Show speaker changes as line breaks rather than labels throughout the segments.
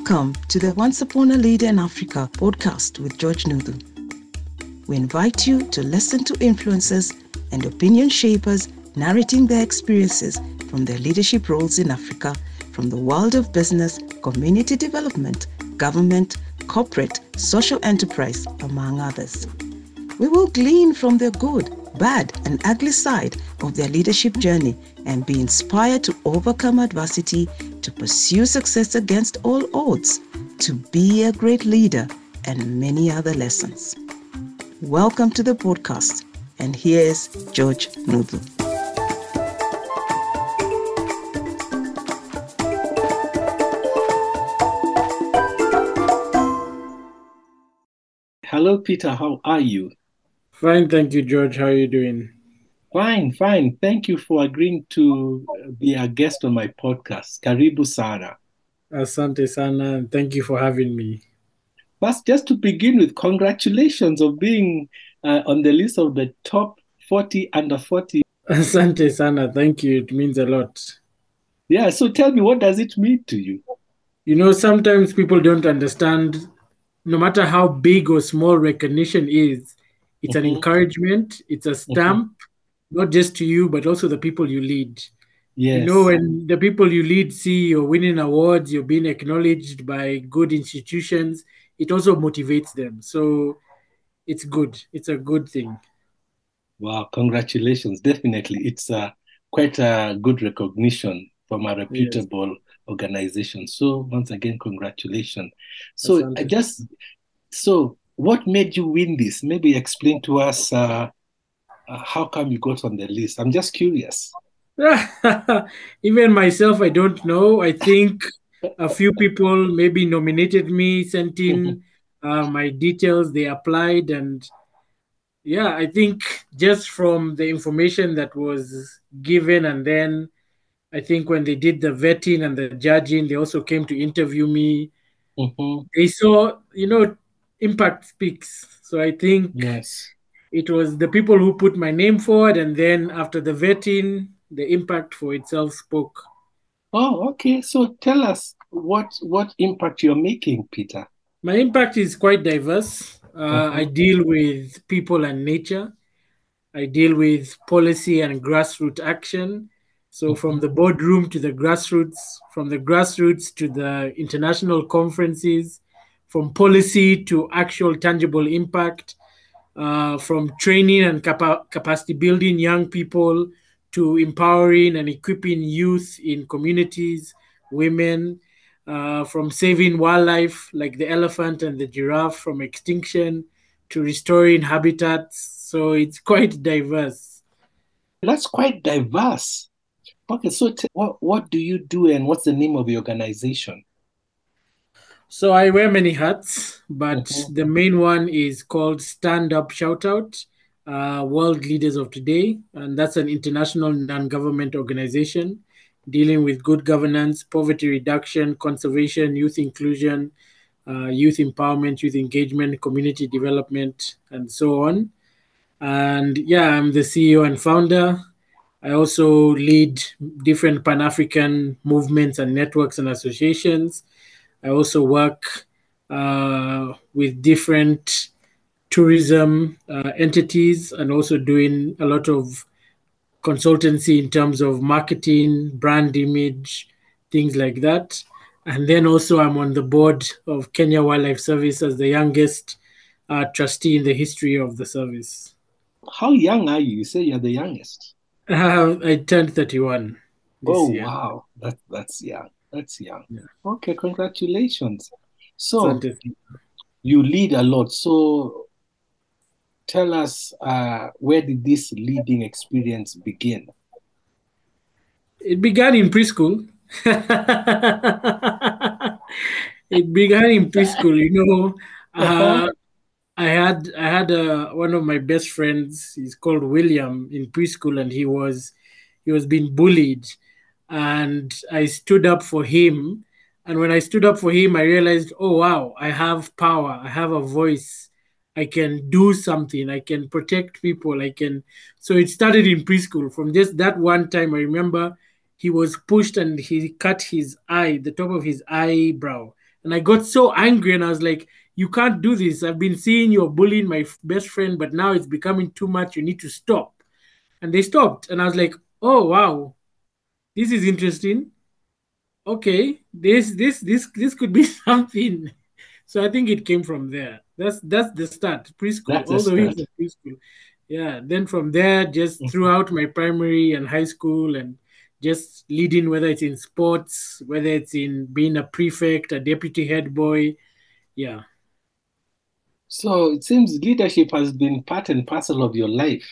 Welcome to the Once Upon a Leader in Africa podcast with George Nuthu. We invite you to listen to influencers and opinion shapers narrating their experiences from their leadership roles in Africa from the world of business, community development, government, corporate, social enterprise, among others. We will glean from their good, bad, and ugly side of their leadership journey and be inspired to overcome adversity, to pursue success against all odds, to be a great leader, and many other lessons. Welcome to the podcast, and here's George Nuthu.
Hello, Peter. How are you?
Fine, thank you, George. How are you doing?
Fine, fine. Thank you for agreeing to be a guest on my podcast. Karibu sana.
Asante sana, and thank you for having me.
First, just to begin with, congratulations of being uh, on the list of the top 40 under 40.
Asante sana, thank you. It means a lot.
Yeah, so tell me, what does it mean to you?
You know, sometimes people don't understand, no matter how big or small recognition is, it's an
Mhm.
encouragement, it's a stamp, not just to you, but also the people you lead.
Yes.
You know, when the people you lead see you're winning awards, you're being acknowledged by good institutions, it also motivates them. So it's good. It's a good thing.
Wow, congratulations. Definitely. It's uh, quite a good recognition from a reputable organization. So, once again, congratulations. So, I just, so what made you win this? Maybe explain to us uh, uh, how come you got on the list. I'm just curious.
Even myself, I don't know. I think a few people maybe nominated me, sent in uh, my details, they applied, and yeah, I think just from the information that was given, and then I think when they did the vetting and the judging, they also came to interview me.
Mhm.
They saw, you know, impact speaks. So I think
Yes.
it was the people who put my name forward, and then after the vetting, the impact for itself spoke.
Oh, okay. So tell us what what impact you're making, Peter.
My impact is quite diverse. Uh, I
Mhm.
deal with people and nature. I deal with policy and grassroots action. So, from the boardroom to the grassroots, from the grassroots to the international conferences, from policy to actual tangible impact, uh, from training and capa- capacity building young people to empowering and equipping youth in communities, women, uh, from saving wildlife like the elephant and the giraffe from extinction to restoring habitats. So it's quite diverse.
That's quite diverse. Okay, so t- what what do you do and what's the name of the organization?
So I wear many hats, but
Mhm.
the main one is called Stand Up Shout Out, uh, World Leaders of Today, and that's an international non-government organization dealing with good governance, poverty reduction, conservation, youth inclusion, uh, youth empowerment, youth engagement, community development, and so on. And yeah, I'm the CEO and founder. I also lead different Pan African movements and networks and associations. I also work uh, with different tourism uh, entities and also doing a lot of consultancy in terms of marketing, brand image, things like that. And then also, I'm on the board of Kenya Wildlife Service as the youngest uh, trustee in the history of the service.
How young are you? You say you're the youngest.
Uh, I turned 31 this
Oh,
year.
wow. That that's young. That's young.
Yeah.
Okay, congratulations. So you lead a lot. So tell us uh, where did this leading experience begin?
It began in preschool. it began in preschool. You know, uh, I had I had uh, one of my best friends. He's called William in preschool, and he was he was being bullied, and I stood up for him. And when I stood up for him, I realized, oh wow, I have power. I have a voice. I can do something. I can protect people. I can. So it started in preschool. From just that one time, I remember he was pushed and he cut his eye, the top of his eyebrow, And I got so angry and I was like, you can't do this. I've been seeing you're bullying my best friend, but now it's becoming too much. You need to stop. And they stopped. And I was like, oh, wow, this is interesting. Okay, this, this, this, this could be something. So I think it came from there. That's that's the start, preschool,
That's
all
the
the way to preschool. Yeah. Then from there, just mm-hmm. throughout my primary and high school, and just leading, whether it's in sports, whether it's in being a prefect, a deputy head boy. Yeah.
So it seems leadership has been part and parcel of your life.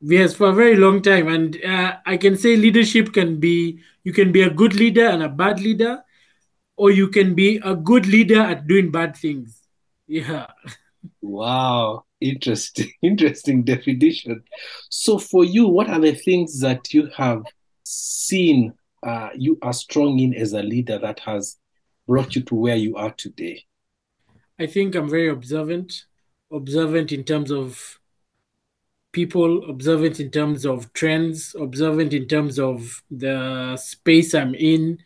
Yes, for a very long time, and uh, I can say leadership can be you can be a good leader and a bad leader, or you can be a good leader at doing bad things. Yeah.
Wow, interesting, interesting definition. So for you, what are the things that you have seen uh, you are strong in as a leader that has brought you to where you are today?
I think I'm very observant, observant in terms of people, observant in terms of trends, observant in terms of the space I'm in,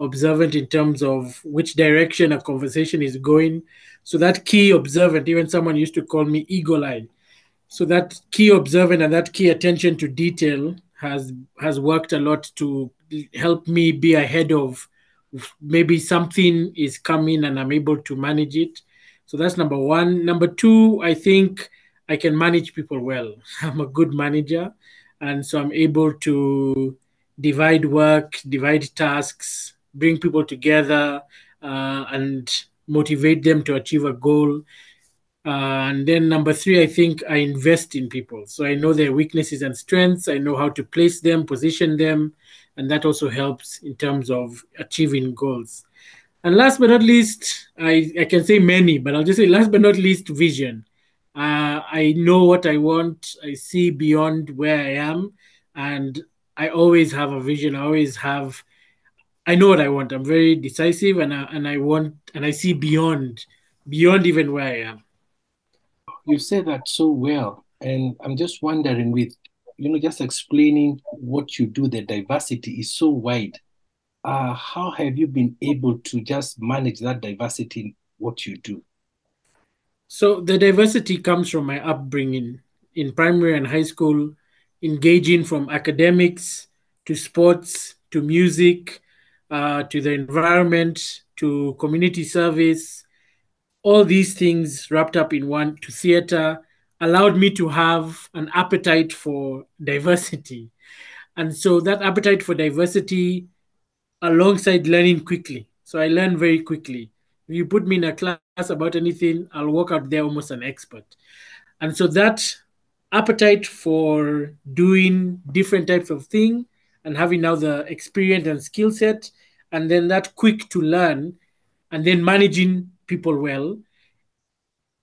observant in terms of which direction a conversation is going. So that key observant, even someone used to call me eagle eye. So that key observant and that key attention to detail has has worked a lot to help me be ahead of maybe something is coming and I'm able to manage it. So that's number one. Number two, I think I can manage people well. I'm a good manager. And so I'm able to divide work, divide tasks, bring people together, uh, and motivate them to achieve a goal. Uh, and then number three, I think I invest in people. So I know their weaknesses and strengths. I know how to place them, position them, and that also helps in terms of achieving goals. And last but not least, I, I can say many, but I'll just say last but not least, vision. Uh, I know what I want. I see beyond where I am, and I always have a vision. I always have. I know what I want. I'm very decisive, and I, and I want and I see beyond, beyond even where I am.
You say that so well, and I'm just wondering with you know just explaining what you do. The diversity is so wide. Uh, how have you been able to just manage that diversity in what you do?
So the diversity comes from my upbringing in primary and high school, engaging from academics to sports to music uh, to the environment to community service. All these things wrapped up in one to theater allowed me to have an appetite for diversity. And so that appetite for diversity alongside learning quickly. So I learn very quickly. You put me in a class about anything, I'll walk out there almost an expert. And so that appetite for doing different types of thing and having now the experience and skill set, and then that quick to learn, and then managing people well,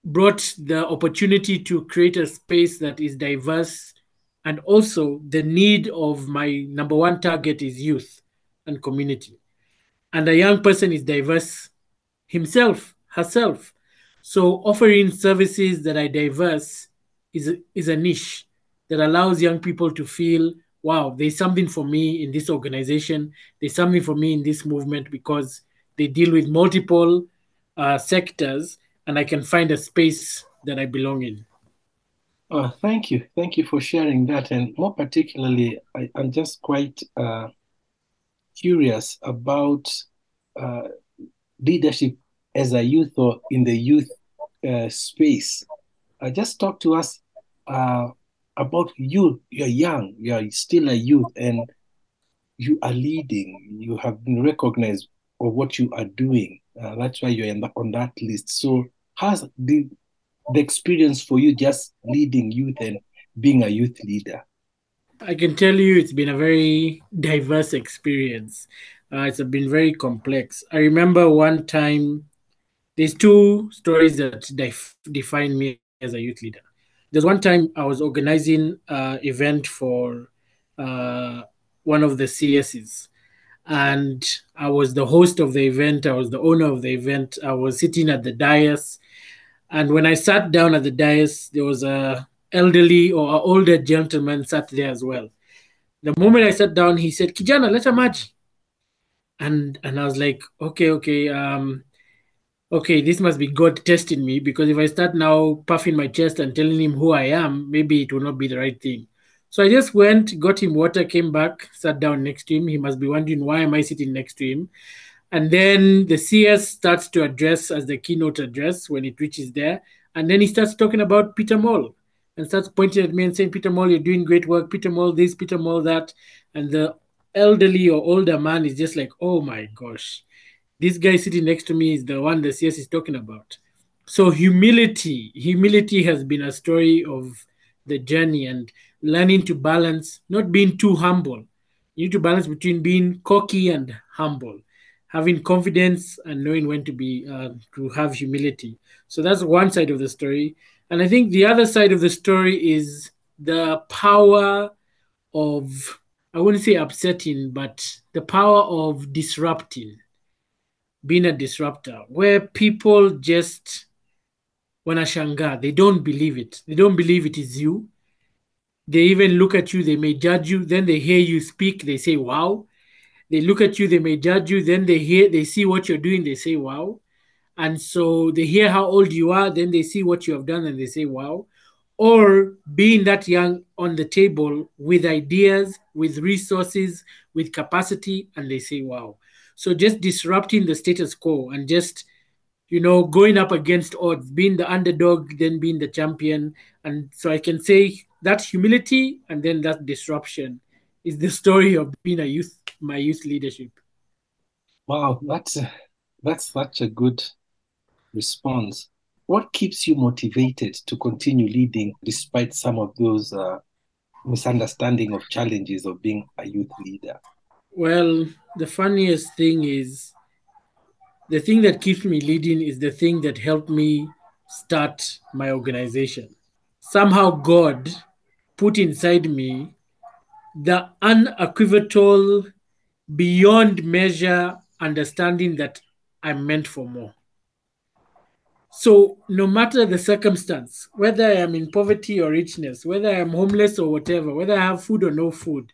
brought the opportunity to create a space that is diverse and also the need of my number one target is youth and community and a young person is diverse himself herself so offering services that are diverse is a, is a niche that allows young people to feel wow there's something for me in this organization there's something for me in this movement because they deal with multiple uh, sectors and i can find a space that i belong in
Oh, thank you. Thank you for sharing that. And more particularly, I, I'm just quite uh, curious about uh, leadership as a youth or in the youth uh, space. Uh, just talk to us uh, about you. You're young, you're still a youth, and you are leading. You have been recognized for what you are doing. Uh, that's why you're the, on that list. So, how's the the experience for you just leading youth and being a youth leader?
I can tell you it's been a very diverse experience. Uh, it's been very complex. I remember one time, there's two stories that def- define me as a youth leader. There's one time I was organizing an event for uh, one of the CSs, and I was the host of the event. I was the owner of the event. I was sitting at the dais and when I sat down at the dais, there was a elderly or older gentleman sat there as well. The moment I sat down, he said, Kijana, leta maji. And and I was like, okay, okay, um, okay, this must be God testing me because if I start now puffing my chest and telling him who I am, maybe it will not be the right thing. So I just went, got him water, came back, sat down next to him. He must be wondering why am I sitting next to him. And then the CS starts to address as the keynote address when it reaches there. And then he starts talking about Peter Moll and starts pointing at me and saying, Peter Moll, you're doing great work. Peter Moll, this, Peter Moll, that. And the elderly or older man is just like, oh my gosh, this guy sitting next to me is the one the CS is talking about. So humility, humility has been a story of the journey and learning to balance, not being too humble. You need to balance between being cocky and humble, having confidence and knowing when to be uh, to have humility. So that's one side of the story. And I think the other side of the story is the power of I wouldn't say upsetting, but the power of disrupting, being a disruptor, where people just wanashanga, they don't believe it. They don't believe it is you. They even look at you, they may judge you, then they hear you speak, they say, wow. They look at you, they may judge you, then they hear, they see what you're doing, they say, wow. And so they hear how old you are, then they see what you have done, and they say, wow or being that young on the table with ideas, with resources, with capacity, and they say, wow. So just disrupting the status quo and just, you know, going up against odds, being the underdog, then being the champion. And so I can say that humility and then that disruption is the story of being a youth, my youth leadership.
Wow, that's that's such a good response what keeps you motivated to continue leading despite some of those uh, misunderstanding of challenges of being a youth leader?
Well, the funniest thing is the thing that keeps me leading is the thing that helped me start my organization. Somehow, God put inside me the unequivocal, beyond measure understanding that I'm meant for more. So, no matter the circumstance, whether I am in poverty or richness, whether I am homeless or whatever, whether I have food or no food,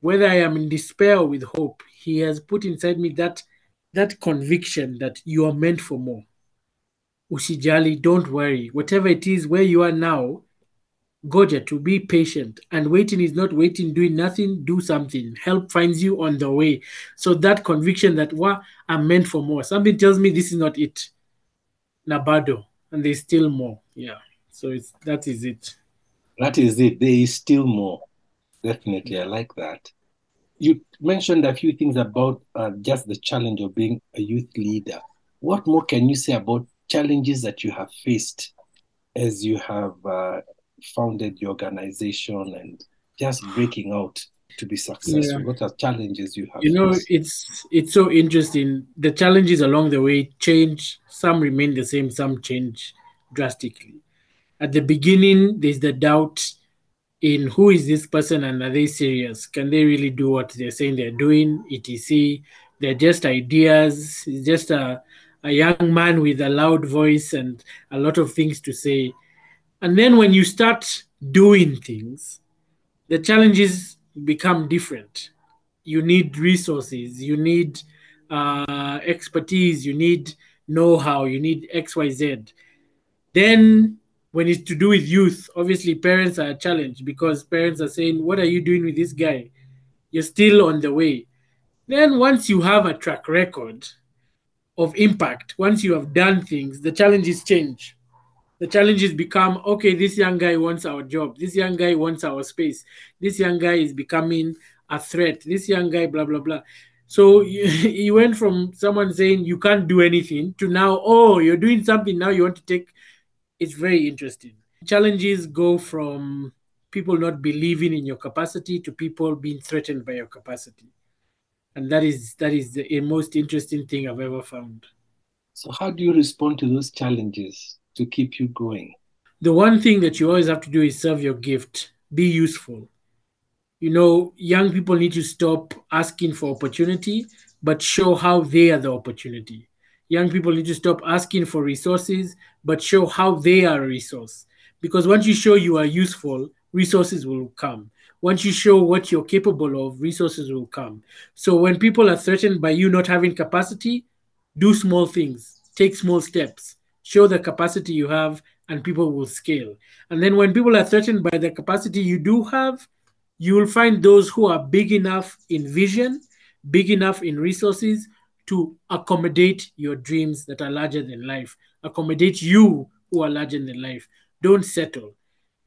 whether I am in despair or with hope, He has put inside me that that conviction that you are meant for more. Usijali, don't worry. Whatever it is where you are now, Goja, to be patient. And waiting is not waiting, doing nothing, do something. Help finds you on the way. So that conviction that, wow, I'm meant for more. Something tells me this is not it Nabado, and there's still more. Yeah. So it's that is it.
That is it. There is still more. Definitely, I like that. You mentioned a few things about uh, just the challenge of being a youth leader. What more can you say about challenges that you have faced as you have uh, founded the organization and just breaking out to be successful? Yeah. What are challenges you have?
You know, faced? it's it's so interesting. The challenges along the way change. Some remain the same. Some change drastically. At the beginning, there's the doubt in who is this person and are they serious? Can they really do what they're saying they're doing? etc. They're just ideas. It's just a a young man with a loud voice and a lot of things to say. And then when you start doing things, the challenges become different. You need resources, you need uh, expertise, you need know how, you need XYZ. Then, when it's to do with youth, obviously parents are a challenge because parents are saying, What are you doing with this guy? You're still on the way. Then, once you have a track record of impact, once you have done things, the challenges change the challenges become okay this young guy wants our job. This young guy wants our space. This young guy is becoming a threat. This young guy blah blah blah. So you went from someone saying you can't do anything to now oh you're doing something. Now you want to take it's very interesting. Challenges go from people not believing in your capacity to people being threatened by your capacity. And that is that is the most interesting thing i've ever found.
So how do you respond to those challenges to keep you going?
The one thing that you always have to do is serve your gift, be useful. You know, young people need to stop asking for opportunity, but show how they are the opportunity. Young people need to stop asking for resources, but show how they are a resource. Because once you show you are useful, resources will come. once you show what you're capable of, resources will come. So when people are threatened by you not having capacity, do small things, take small steps, show the capacity you have, and people will scale. And then when people are threatened by the capacity you do have, you will find those who are big enough in vision, big enough in resources to accommodate your dreams that are larger than life, accommodate you who are larger than life. Don't settle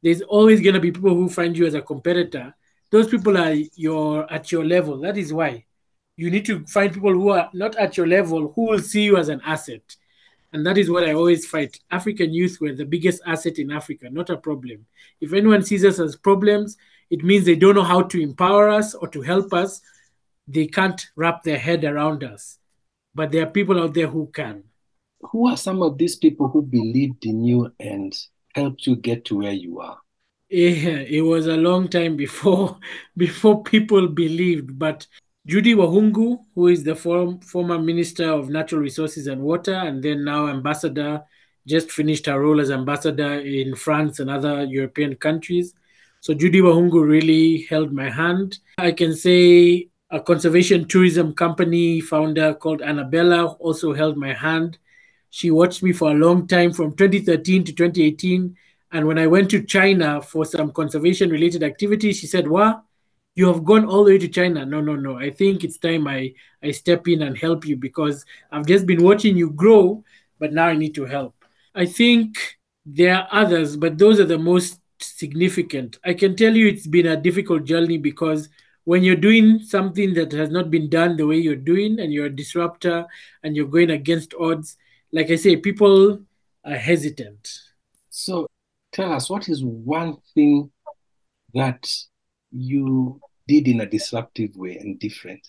there's always going to be people who find you as a competitor. Those people are your at your level. That is why you need to find people who are not at your level who will see you as an asset. And that is what I always fight. African youth were the biggest asset in Africa, not a problem. If anyone sees us as problems, it means they don't know how to empower us or to help us. They can't wrap their head around us. But there are people out there who can.
Who are some of these people who believed in you and helped you get to where you are?
Yeah, it was a long time before before people believed. But Judi Wakhungu, who is the form, former Minister of Natural Resources and Water, and then now ambassador, just finished her role as ambassador in France and other European countries. So Judi Wakhungu really held my hand. I can say a conservation tourism company founder called Annabella also held my hand. She watched me for a long time from 2013 to 2018. And when I went to China for some conservation related activities, she said, Wow, you have gone all the way to China. No, no, no. I think it's time I, I step in and help you because I've just been watching you grow, but now I need to help. I think there are others, but those are the most significant. I can tell you it's been a difficult journey because when you're doing something that has not been done the way you're doing and you're a disruptor and you're going against odds, like I say, people are hesitant.
So tell us, what is one thing that you did in a disruptive way and different?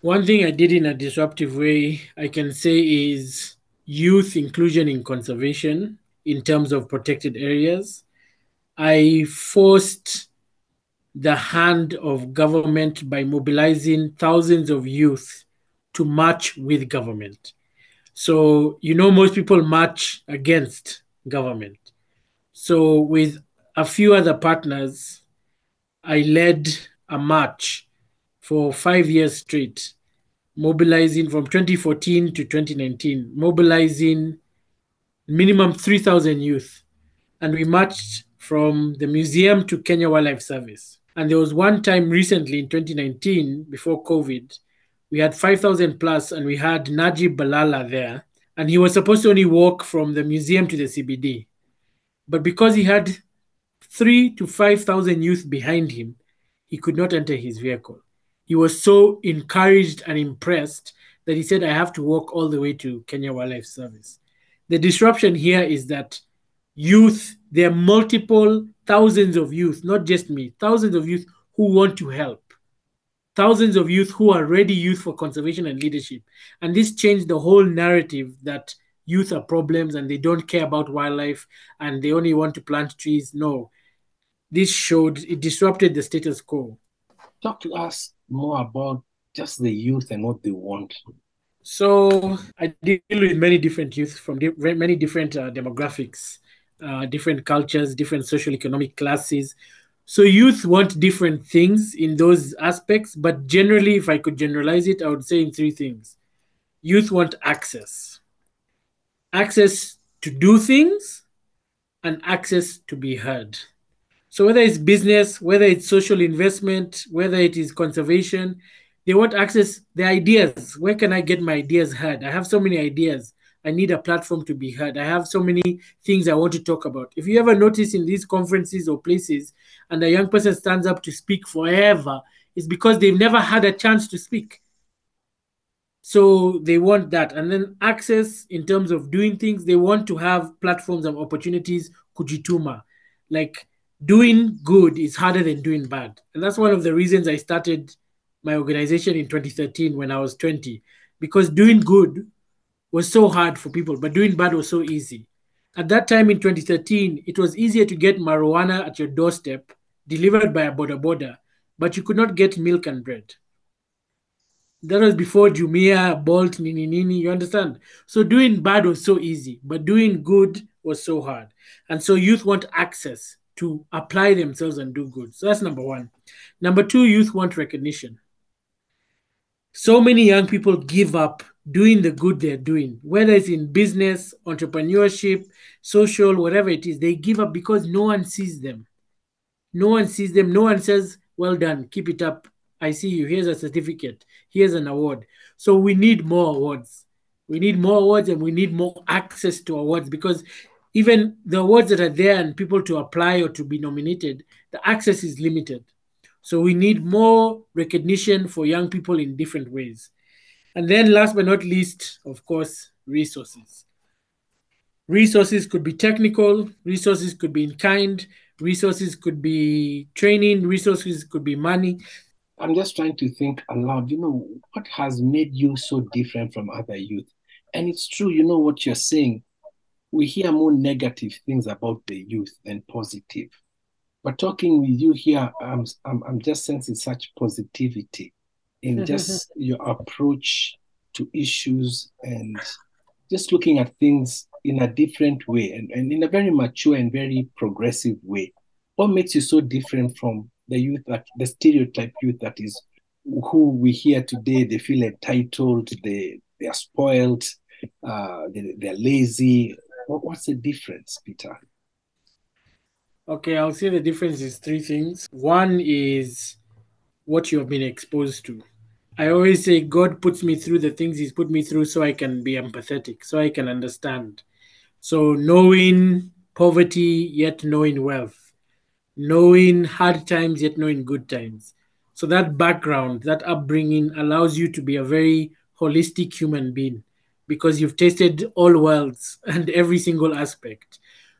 One thing I did in a disruptive way, I can say, is youth inclusion in conservation in terms of protected areas. I forced the hand of government by mobilizing thousands of youth to march with government. So, you know, most people march against government. So, with a few other partners, I led a march for five years straight, mobilizing from 2014 to 2019, mobilizing minimum 3,000 youth. And we marched from the museum to Kenya Wildlife Service. And there was one time recently in 2019, before COVID, we had 5,000 plus, and we had Najib Balala there. And he was supposed to only walk from the museum to the CBD. But because he had three to 5,000 youth behind him, he could not enter his vehicle. He was so encouraged and impressed that he said, I have to walk all the way to Kenya Wildlife Service. The disruption here is that youth, there are multiple thousands of youth, not just me, thousands of youth who want to help thousands of youth who are ready youth for conservation and leadership. And this changed the whole narrative that youth are problems and they don't care about wildlife and they only want to plant trees. No, this showed it disrupted the status quo.
Talk to us more about just the youth and what they want.
So I deal with many different youth from di- many different uh, demographics, uh, different cultures, different social economic classes so youth want different things in those aspects, but generally, if I could generalize it, I would say in three things. Youth want access. Access to do things and access to be heard. So whether it's business, whether it's social investment, whether it is conservation, they want access the ideas. Where can I get my ideas heard? I have so many ideas. I need a platform to be heard. I have so many things I want to talk about. If you ever notice in these conferences or places, and a young person stands up to speak forever, it's because they've never had a chance to speak. So they want that. And then access in terms of doing things, they want to have platforms and opportunities, kujituma. Like doing good is harder than doing bad. And that's one of the reasons I started my organization in 2013 when I was 20, because doing good was so hard for people, but doing bad was so easy. At that time in 2013, it was easier to get marijuana at your doorstep delivered by a boda boda, but you could not get milk and bread. That was before Jumia, Bolt, Nini Nini, you understand? So doing bad was so easy, but doing good was so hard. And so youth want access to apply themselves and do good. So that's number one. Number two, youth want recognition. So many young people give up doing the good they're doing, whether it's in business, entrepreneurship, social, whatever it is, they give up because no one sees them. No one sees them. No one says, Well done, keep it up. I see you. Here's a certificate. Here's an award. So we need more awards. We need more awards and we need more access to awards because even the awards that are there and people to apply or to be nominated, the access is limited. So we need more recognition for young people in different ways. And then last but not least, of course, resources. Resources could be technical, resources could be in kind, resources could be training, resources could be money.
I'm just trying to think aloud, you know, what has made you so different from other youth? And it's true, you know what you're saying we hear more negative things about the youth than positive. But talking with you here, I'm, I'm, I'm just sensing such positivity in just your approach to issues and just looking at things in a different way and, and in a very mature and very progressive way. What makes you so different from the youth that the stereotype youth that is who we hear today? They feel entitled, they they are spoiled, uh, they, they're lazy, what, what's the difference, Peter?
Okay, I'll say the difference is three things. One is what you have been exposed to. I always say God puts me through the things He's put me through so I can be empathetic, so I can understand. So, knowing poverty, yet knowing wealth, knowing hard times, yet knowing good times. So, that background, that upbringing allows you to be a very holistic human being because you've tasted all worlds and every single aspect.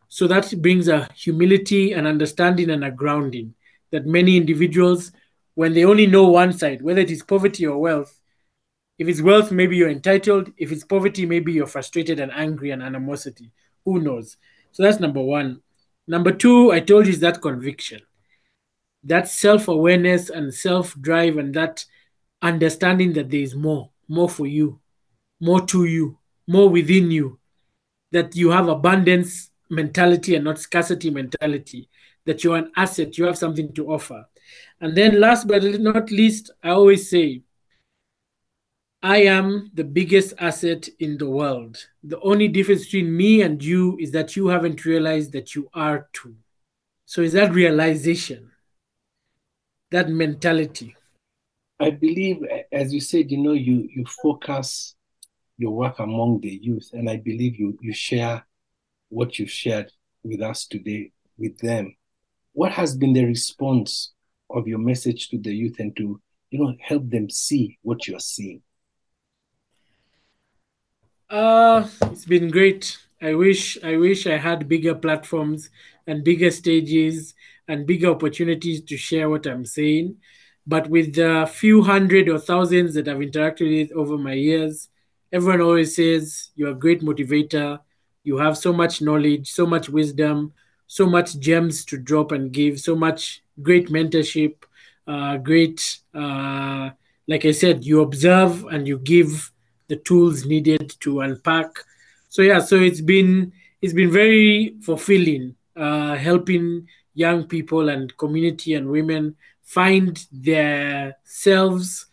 So that brings a humility, an understanding, and a grounding that many individuals, when they only know one side, whether it is poverty or wealth, if it's wealth, maybe you're entitled. If it's poverty, maybe you're frustrated and angry and animosity. Who knows? So that's number one. Number two, I told you is that conviction, that self awareness and self drive, and that understanding that there is more, more for you, more to you, more within you, that you have abundance mentality and not scarcity mentality, that you're an asset, you have something to offer. And then, last but not least, I always say, I am the biggest asset in the world. The only difference between me and you is that you haven't realized that you are too. So, is that realization, that mentality?
I believe, as you said, you know, you you focus your work among the youth. And I believe you you share what you've shared with us today with them. What has been the response of your message to the youth and to you know help them see what you're seeing?
Uh it's been great. I wish I wish I had bigger platforms and bigger stages and bigger opportunities to share what I'm saying. But with the few hundred or thousands that I've interacted with over my years, everyone always says you're a great motivator. You have so much knowledge, so much wisdom, so much gems to drop and give, so much great mentorship, uh, great, uh, like I said, you observe and you give the tools needed to unpack. So yeah, so it's been it's been very fulfilling, uh, helping young people and community and women find their selves.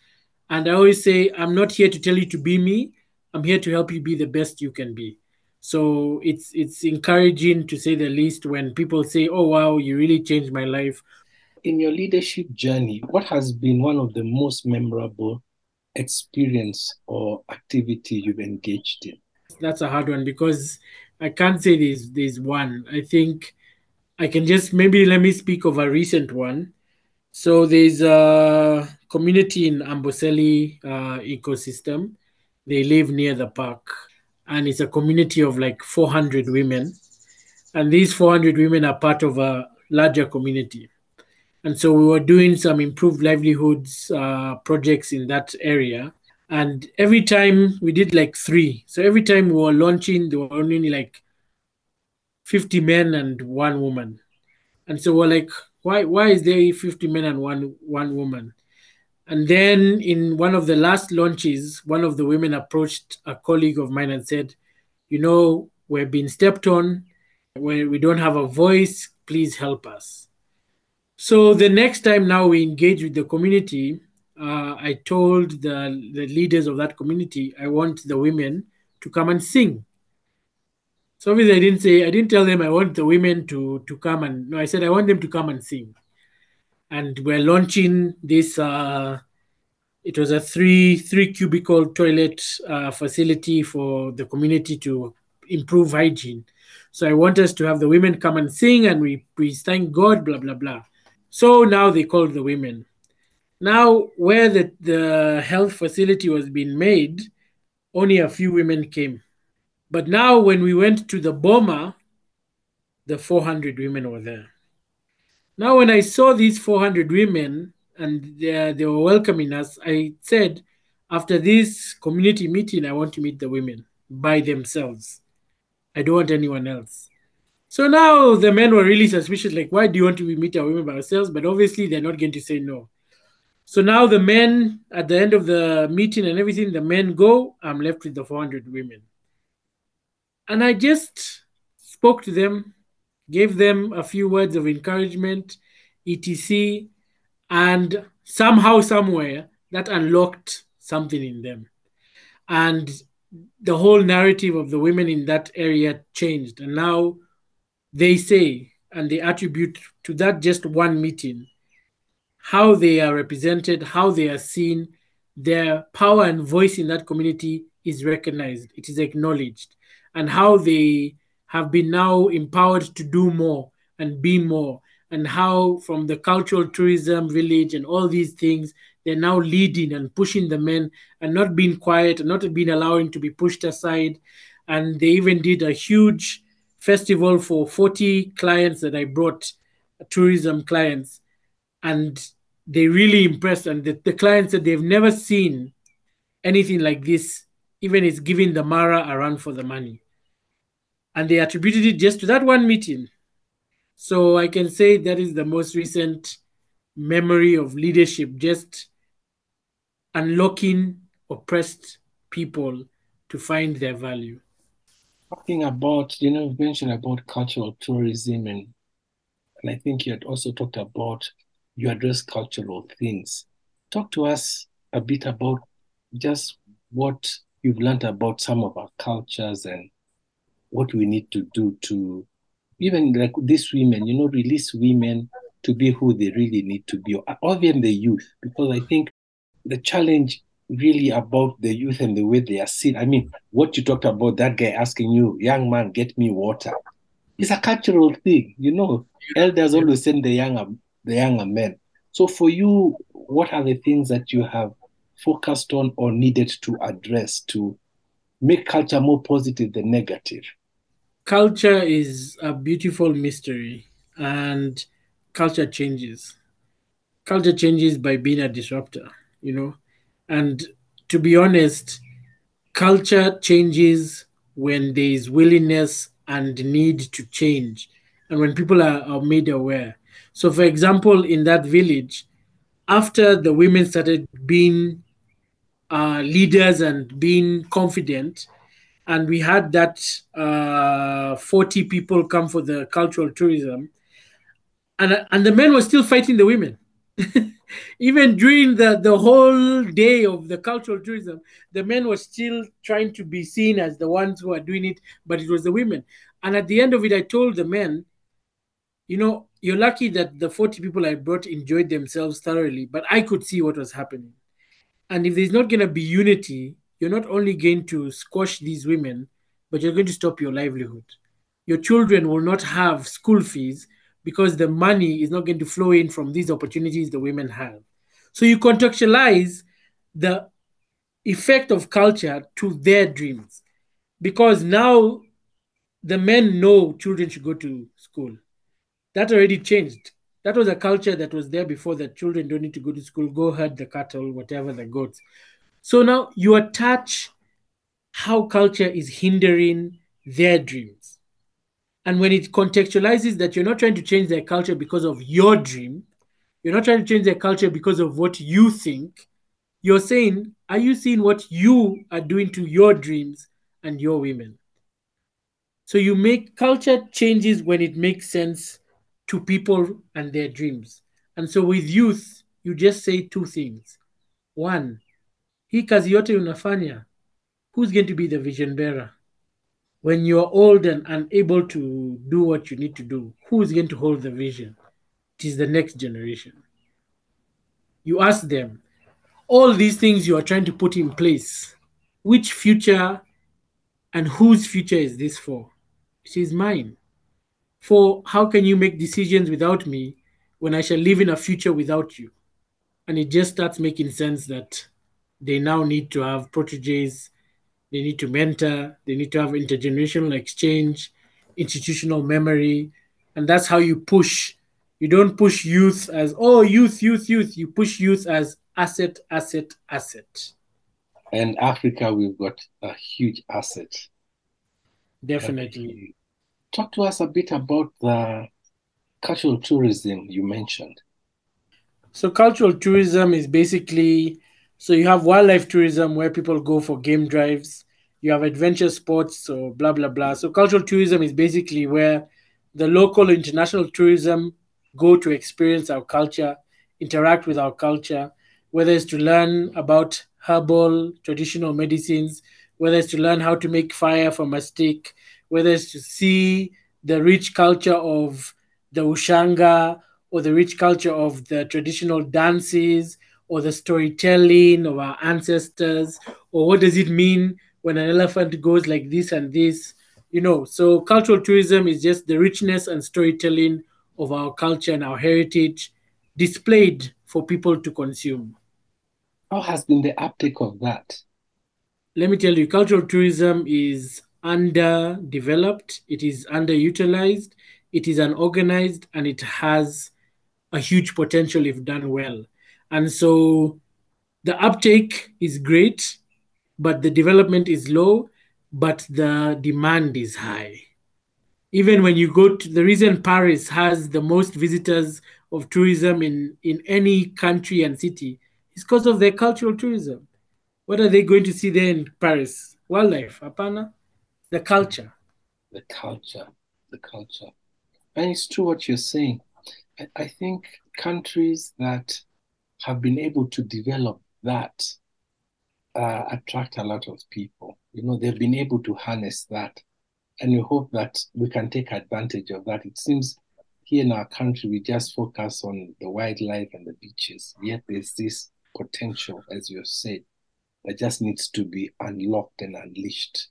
And I always say, I'm not here to tell you to be me. I'm here to help you be the best you can be. So it's it's encouraging to say the least when people say, "Oh wow, you really changed my life."
In your leadership journey, what has been one of the most memorable experience or activity you've engaged in?
That's a hard one because I can't say there's there's one. I think I can just maybe let me speak of a recent one. So there's a community in Amboseli uh, ecosystem they live near the park, and it's a community of like 400 women. And these 400 women are part of a larger community. And so we were doing some improved livelihoods uh, projects in that area. And every time we did like three. So every time we were launching, there were only like 50 men and one woman. And so we're like, why why is there 50 men and one one woman? And then in one of the last launches, one of the women approached a colleague of mine and said, You know, we're being stepped on, we, we don't have a voice. please help us. So the next time now we engage with the community, uh, I told the, the leaders of that community, I want the women to come and sing. So obviously I didn't say, I didn't tell them I want the women to, to come and, no, I said I want them to come and sing. And we're launching this, uh, it was a three, three cubicle toilet uh, facility for the community to improve hygiene. So I want us to have the women come and sing and we, we thank God, blah, blah, blah. So now they called the women. Now, where the, the health facility was being made, only a few women came. But now, when we went to the Boma, the 400 women were there. Now, when I saw these 400 women and they, they were welcoming us, I said, after this community meeting, I want to meet the women by themselves. I don't want anyone else. So now the men were really suspicious, like, why do you want to meet our women by ourselves? But obviously, they're not going to say no. So now the men, at the end of the meeting and everything, the men go. I'm left with the 400 women. And I just spoke to them, gave them a few words of encouragement, etc. And somehow, somewhere, that unlocked something in them. And the whole narrative of the women in that area changed. And now they say, and they attribute to that just one meeting, how they are represented, how they are seen, their power and voice in that community is recognized, it is acknowledged, and how they have been now empowered to do more and be more, and how from the cultural tourism village and all these things, they're now leading and pushing the men and not being quiet and not being allowing to be pushed aside. And they even did a huge festival for 40 clients that I brought, tourism clients and they really impressed. And the, the client said they've never seen anything like this, even it's giving the Mara a run for the money. And they attributed it just to that one meeting. So I can say that is the most recent memory of leadership, just unlocking oppressed people to find their value.
Talking about, you know, you mentioned about cultural tourism and and I think you had also talked about you address cultural things. Talk to us a bit about just what you've learned about some of our cultures and what we need to do to even like these women, you know, release women to be who they really need to be, or even the youth, because I think the challenge really about the youth and the way they are seen. I mean, what you talked about, that guy asking you, young man, get me water. It's a cultural thing, you know. Elders always send the younger the younger men. So for you, what are the things that you have focused on or needed to address to make culture more positive than negative?
Culture is a beautiful mystery and culture changes. Culture changes by being a disruptor, you know. And to be honest, culture changes when there is willingness and need to change and when people are, are made aware. So, for example, in that village, after the women started being uh, leaders and being confident, and we had that uh, 40 people come for the cultural tourism, and, and the men were still fighting the women. Even during the, the whole day of the cultural tourism, the men were still trying to be seen as the ones who are doing it, but it was the women. And at the end of it, I told the men, you know, you're lucky that the 40 people I brought enjoyed themselves thoroughly, but I could see what was happening. And if there's not going to be unity, you're not only going to squash these women, but you're going to stop your livelihood. Your children will not have school fees because the money is not going to flow in from these opportunities the women have. So you contextualize the effect of culture to their dreams because now the men know children should go to school that already changed. That was a culture that was there before that children don't need to go to school, go herd the cattle, whatever the goats. So now you attach how culture is hindering their dreams. And when it contextualizes that you're not trying to change their culture because of your dream, you're not trying to change their culture because of what you think, you're saying, are you seeing what you are doing to your dreams and your women? So you make culture changes when it makes sense to people and their dreams. And so with youth, you just say two things. One, hii kazi yote unafanya, who's going to be the vision bearer? When you're old and unable to do what you need to do, who is going to hold the vision? It is the next generation. You ask them, all these things you are trying to put in place, which future and whose future is this for? It is mine. For how can you make decisions without me when I shall live in a future without you? And it just starts making sense that they now need to have proteges, they need to mentor, they need to have intergenerational exchange, institutional memory. And that's how you push. You don't push youth as, oh, youth, youth, youth. You push youth as asset, asset, asset.
And Africa, we've got a huge asset.
Definitely.
Talk to us a bit about the cultural tourism you mentioned.
So, cultural tourism is basically so you have wildlife tourism where people go for game drives, you have adventure sports, so blah, blah, blah. So, cultural tourism is basically where the local international tourism go to experience our culture, interact with our culture, whether it's to learn about herbal traditional medicines, whether it's to learn how to make fire from a stick, whether it's to see the rich culture of the Ushanga or the rich culture of the traditional dances or the storytelling of our ancestors, or what does it mean when an elephant goes like this and this? You know, so cultural tourism is just the richness and storytelling of our culture and our heritage displayed for people to consume.
How has been the uptake of that?
Let me tell you, cultural tourism is underdeveloped, it is underutilized, it is unorganized, and it has a huge potential if done well. And so the uptake is great, but the development is low, but the demand is high. Even when you go to the reason Paris has the most visitors of tourism in, in any country and city is because of their cultural tourism. What are they going to see there in Paris? Wildlife, apana? The culture.
The culture, the culture. And it's true what you're saying. I, I think countries that have been able to develop that uh, attract a lot of people. You know, they've been able to harness that. And we hope that we can take advantage of that. It seems here in our country, we just focus on the wildlife and the beaches. Yet there's this potential, as you said, that just needs to be unlocked and unleashed.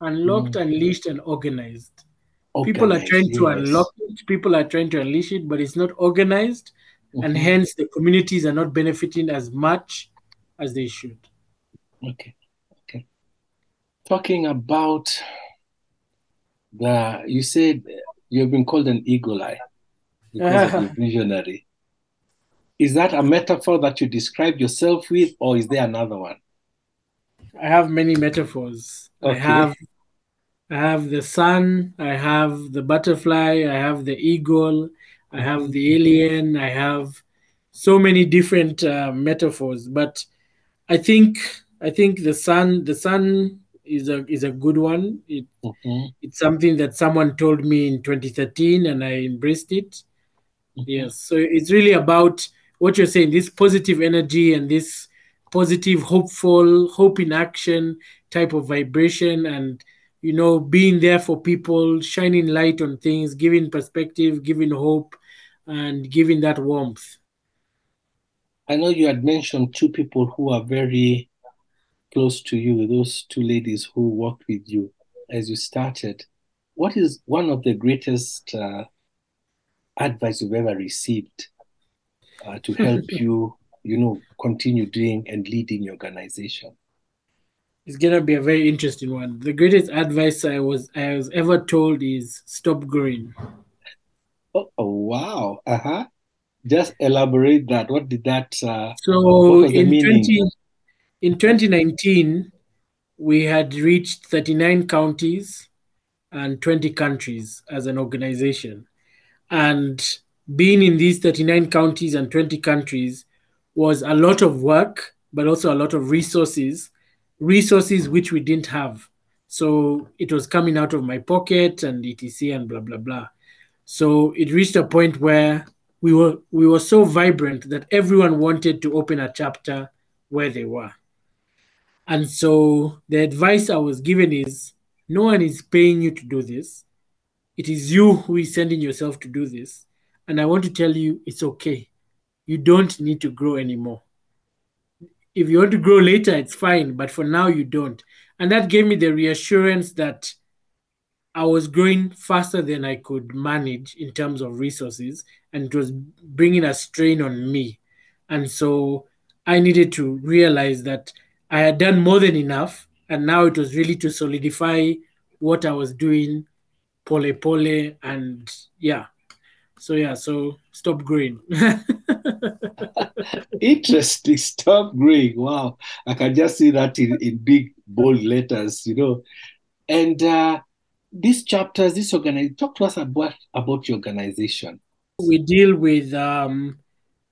Unlocked, mm. unleashed, and organized. organized. People are trying yes. to unlock it, people are trying to unleash it, but it's not organized mm-hmm. and hence the communities are not benefiting as much as they should.
Okay, okay. Talking about the, you said you've been called an eagle eye because of your visionary. Is that a metaphor that you describe yourself with, or is there another one?
I have many metaphors. Okay. I have I have the sun, I have the butterfly, I have the eagle, I have the alien, I have so many different uh, metaphors. But I think I think the sun the sun is a is a good one. It, mm-hmm. It's something that someone told me in 2013, and I embraced it. Mm-hmm. Yes, so it's really about what you're saying. This positive energy and this positive, hopeful, hope in action type of vibration, and you know, being there for people, shining light on things, giving perspective, giving hope, and giving that warmth.
I know you had mentioned two people who are very close to you, those two ladies who worked with you as you started. What is one of the greatest uh, advice you've ever received uh, to help you, you know, continue doing and leading your organization?
It's gonna be a very interesting one. The greatest advice I was I was ever told is stop growing.
Oh, oh wow! Uh huh. Just elaborate that. What did that? Uh,
so in twenty in twenty nineteen, we had reached thirty nine counties and twenty countries as an organization, and being in these thirty nine counties and twenty countries was a lot of work, but also a lot of resources, resources which we didn't have. So it was coming out of my pocket and etc and blah blah blah. So it reached a point where we were we were so vibrant that everyone wanted to open a chapter where they were. And so the advice I was given is no one is paying you to do this. It is you who is sending yourself to do this. And I want to tell you it's okay. You don't need to grow anymore. If you want to grow later, it's fine, but for now, you don't. And that gave me the reassurance that I was growing faster than I could manage in terms of resources, and it was bringing a strain on me. And so I needed to realize that I had done more than enough, and now it was really to solidify what I was doing, pole pole, and yeah. So yeah, so stop growing.
Interesting. Stop growing. Wow. I can just see that in, in big bold letters, you know. And uh these chapters, this organization, talk to us about, about your organization.
We deal with um,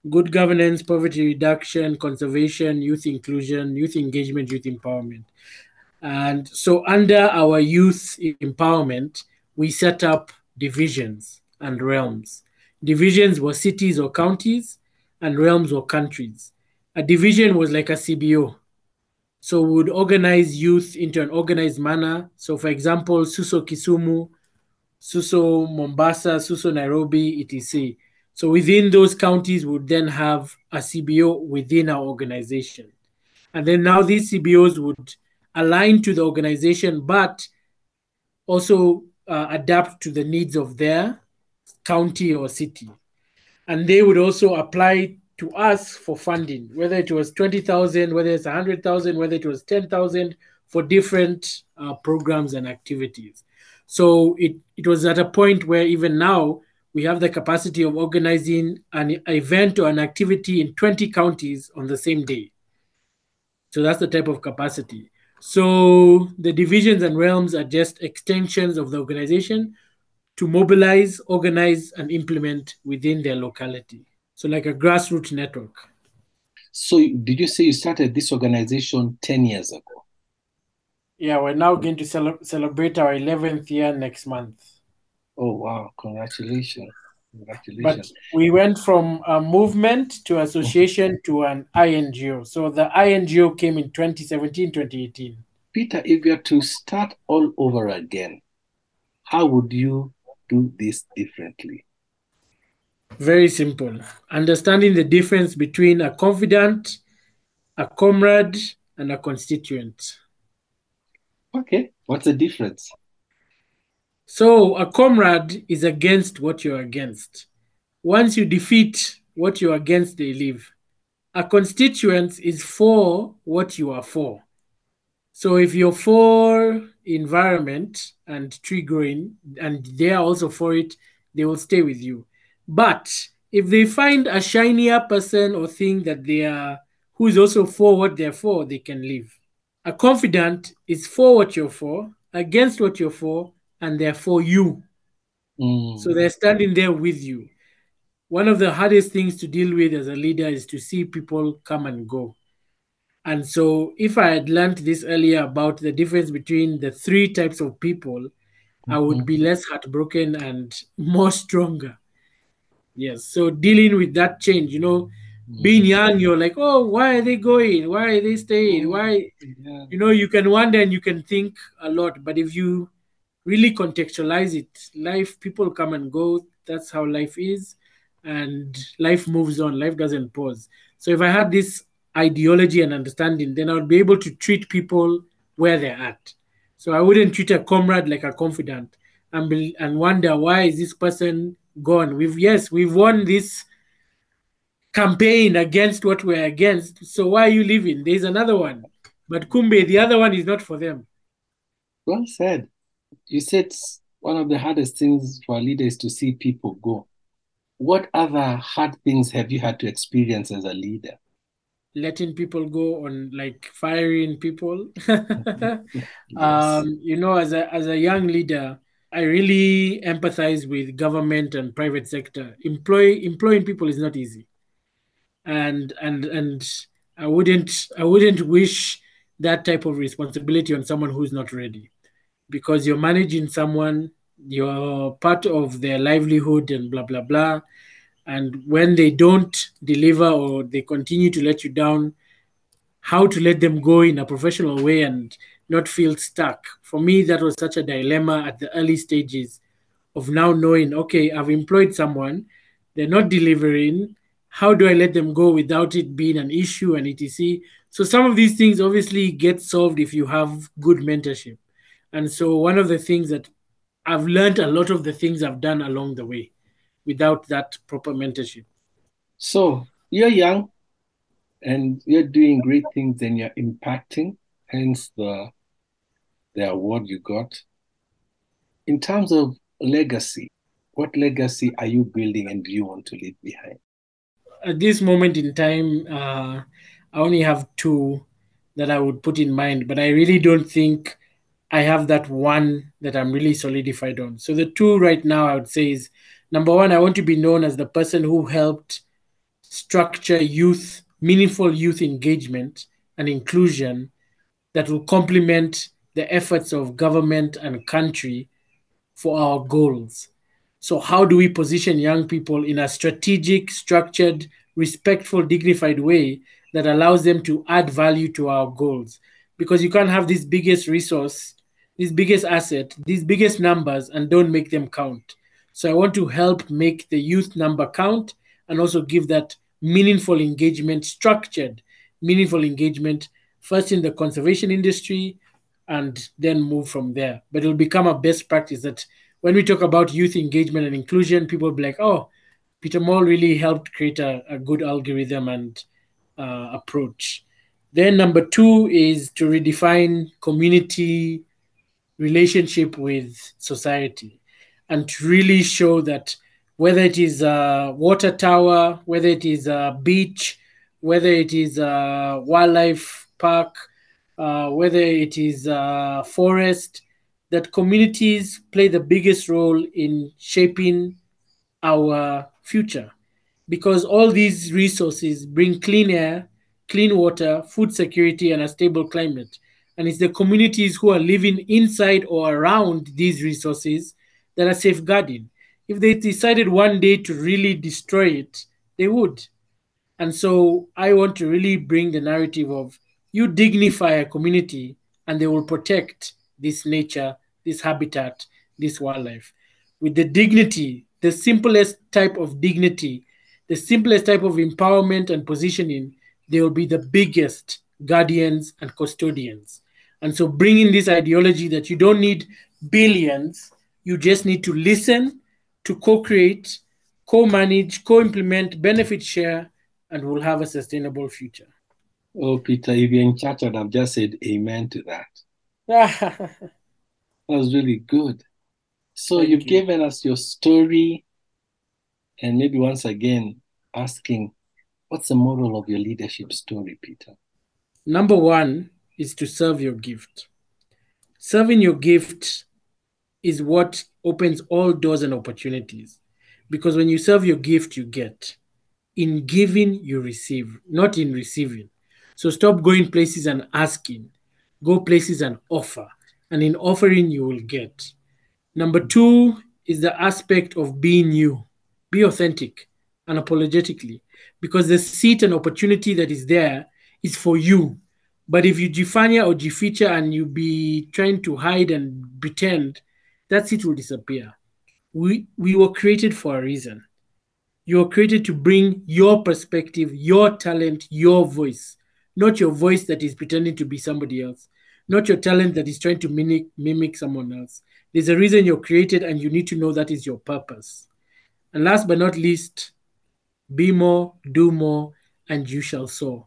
good governance, poverty reduction, conservation, youth inclusion, youth engagement, youth empowerment. And so, under our youth empowerment, we set up divisions and realms. Divisions were cities or counties, and realms were countries. A division was like a CBO, so we would organize youth into an organized manner. So, for example, Suso Kisumu, Suso Mombasa, Suso Nairobi, etc. So within those counties, would then have a CBO within our organization. And then now these CBOs would align to the organization, but also uh, adapt to the needs of their county or city. And they would also apply to us for funding, whether it was 20,000, whether it's 100,000, whether it was 10,000 for different uh, programs and activities. So it, it was at a point where even now we have the capacity of organizing an event or an activity in 20 counties on the same day. So that's the type of capacity. So the divisions and realms are just extensions of the organization to mobilize, organize, and implement within their locality. So, like a grassroots network.
So, did you say you started this organization 10 years ago?
Yeah, we're now going to cel- celebrate our 11th year next month.
Oh, wow. Congratulations. Congratulations.
But we went from a movement to association to an INGO. So, the INGO came in 2017, 2018.
Peter, if you are to start all over again, how would you do this differently?
Very simple. Understanding the difference between a confidant, a comrade, and a constituent.
Okay, what's the difference?
So, a comrade is against what you're against. Once you defeat what you're against, they leave. A constituent is for what you are for. So, if you're for environment and tree growing, and they are also for it, they will stay with you. But if they find a shinier person or thing that they are who is also for what they're for, they can leave. A confidant is for what you're for, against what you're for, and they're for you.
Mm.
So they're standing there with you. One of the hardest things to deal with as a leader is to see people come and go. And so, if I had learned this earlier about the difference between the three types of people, mm-hmm. I would be less heartbroken and more stronger. Yes. So dealing with that change, you know, mm. being young, you're like, oh, why are they going? Why are they staying? Why, yeah. you know, you can wonder and you can think a lot. But if you really contextualize it, life, people come and go. That's how life is. And life moves on. Life doesn't pause. So if I had this ideology and understanding, then I would be able to treat people where they're at. So I wouldn't treat a comrade like a confidant and, be, and wonder why is this person gone. We've yes, we've won this campaign against what we're against. So why are you leaving? There's another one. But Kumbe, the other one is not for them.
Well said. You said one of the hardest things for a leader is to see people go. What other hard things have you had to experience as a leader?
Letting people go on like firing people. yes. um, you know, as a as a young leader, I really empathize with government and private sector. Employ employing people is not easy, and and and I wouldn't I wouldn't wish that type of responsibility on someone who's not ready, because you're managing someone you're part of their livelihood and blah blah blah and when they don't deliver or they continue to let you down how to let them go in a professional way and not feel stuck? For me that was such a dilemma at the early stages of now knowing okay i've employed someone they're not delivering how do i let them go without it being an issue and etc so some of these things obviously get solved if you have good mentorship. And so one of the things that i've learned a lot of the things i've done along the way without that proper mentorship
So you're young and you're doing great things and you're impacting, hence the the award you got. In terms of legacy, what legacy are you building and do you want to leave behind?
at this moment in time, uh, I only have two that I would put in mind, but I really don't think I have that one that I'm really solidified on. So the two right now, I would say is number one, I want to be known as the person who helped structure youth, meaningful youth engagement and inclusion that will complement the efforts of government and country for our goals. So, how do we position young people in a strategic, structured, respectful, dignified way that allows them to add value to our goals? Because you can't have this biggest resource, this biggest asset, these biggest numbers, and don't make them count. So, I want to help make the youth number count and also give that meaningful engagement, structured, meaningful engagement, first in the conservation industry and then move from there. But it'll become a best practice that when we talk about youth engagement and inclusion, people will be like, oh, Peter Moll really helped create a, a good algorithm and uh, approach. Then number two is to redefine community relationship with society and to really show that whether it is a water tower, whether it is a beach, whether it is a wildlife park, uh, whether it is a forest, that communities play the biggest role in shaping our future because all these resources bring clean air, clean water, food security, and a stable climate. And it's the communities who are living inside or around these resources that are safeguarding. If they decided one day to really destroy it, they would. And so I want to really bring the narrative of you dignify a community and they will protect this nature, this habitat, this wildlife. With the dignity, the simplest type of dignity, the simplest type of empowerment and positioning, they will be the biggest guardians and custodians. And so bringing this ideology that you don't need billions, you just need to listen, to co-create, co-manage, co-implement, benefit share, and we'll have a sustainable future.
Oh, Peter, if you're in church, I'd have just said amen to that. That was really good. So
Thank
you've
you.
given us your story and maybe once again asking, what's the moral of your leadership story, Peter?
Number one is to serve your gift. Serving your gift is what opens all doors and opportunities. Because when you serve your gift, you get. In giving, you receive, not in receiving. So stop going places and asking. Go places and offer. And in offering, you will get. Number two is the aspect of being you. Be authentic, unapologetically, because the seat and opportunity that is there is for you. But if you jifanya or jificha and you be trying to hide and pretend, that seat will disappear. We, we were created for a reason. You were created to bring your perspective, your talent, your voice, not your voice that is pretending to be somebody else, not your talent that is trying to mimic, mimic someone else. There's a reason you're created, and you need to know that is your purpose. And last but not least, be more, do more, and you shall soar.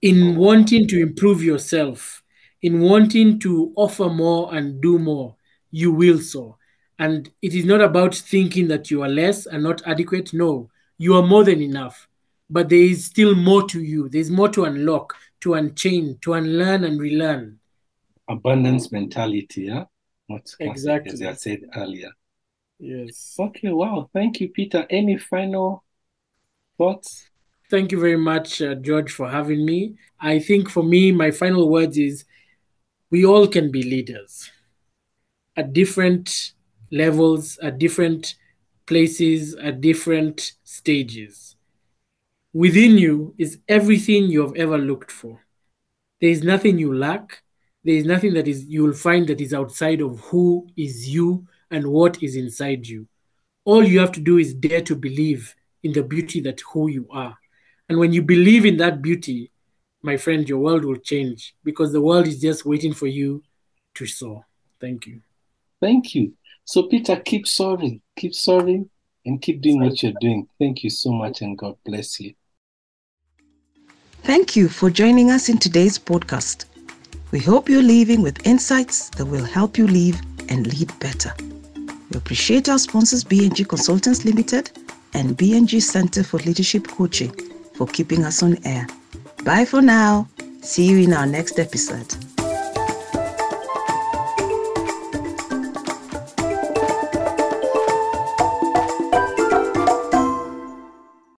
In wanting to improve yourself, in wanting to offer more and do more, you will soar. And it is not about thinking that you are less and not adequate. No, you are more than enough. But there is still more to you. There's more to unlock, to unchain, to unlearn and relearn.
Abundance mentality, yeah? What's classic,
Exactly.
as I said earlier.
Yes.
Okay, wow. Thank you, Peter. Any final thoughts?
Thank you very much, uh, George, for having me. I think for me, my final words is we all can be leaders at different levels, at different places, at different stages. Within you is everything you have ever looked for. There is nothing you lack. There is nothing that is you will find that is outside of who is you and what is inside you. All you have to do is dare to believe in the beauty that who you are. And when you believe in that beauty, my friend, your world will change because the world is just waiting for you to soar. Thank you.
Thank you. So, Peter, keep soaring, keep soaring, and keep doing what you're doing. Thank you so much, and God bless you.
Thank you for joining us in today's podcast. We hope you're leaving with insights that will help you live and lead better. We appreciate our sponsors, BNG Consultants Limited and BNG Center for Leadership Coaching, for keeping us on air. Bye for now. See you in our next episode.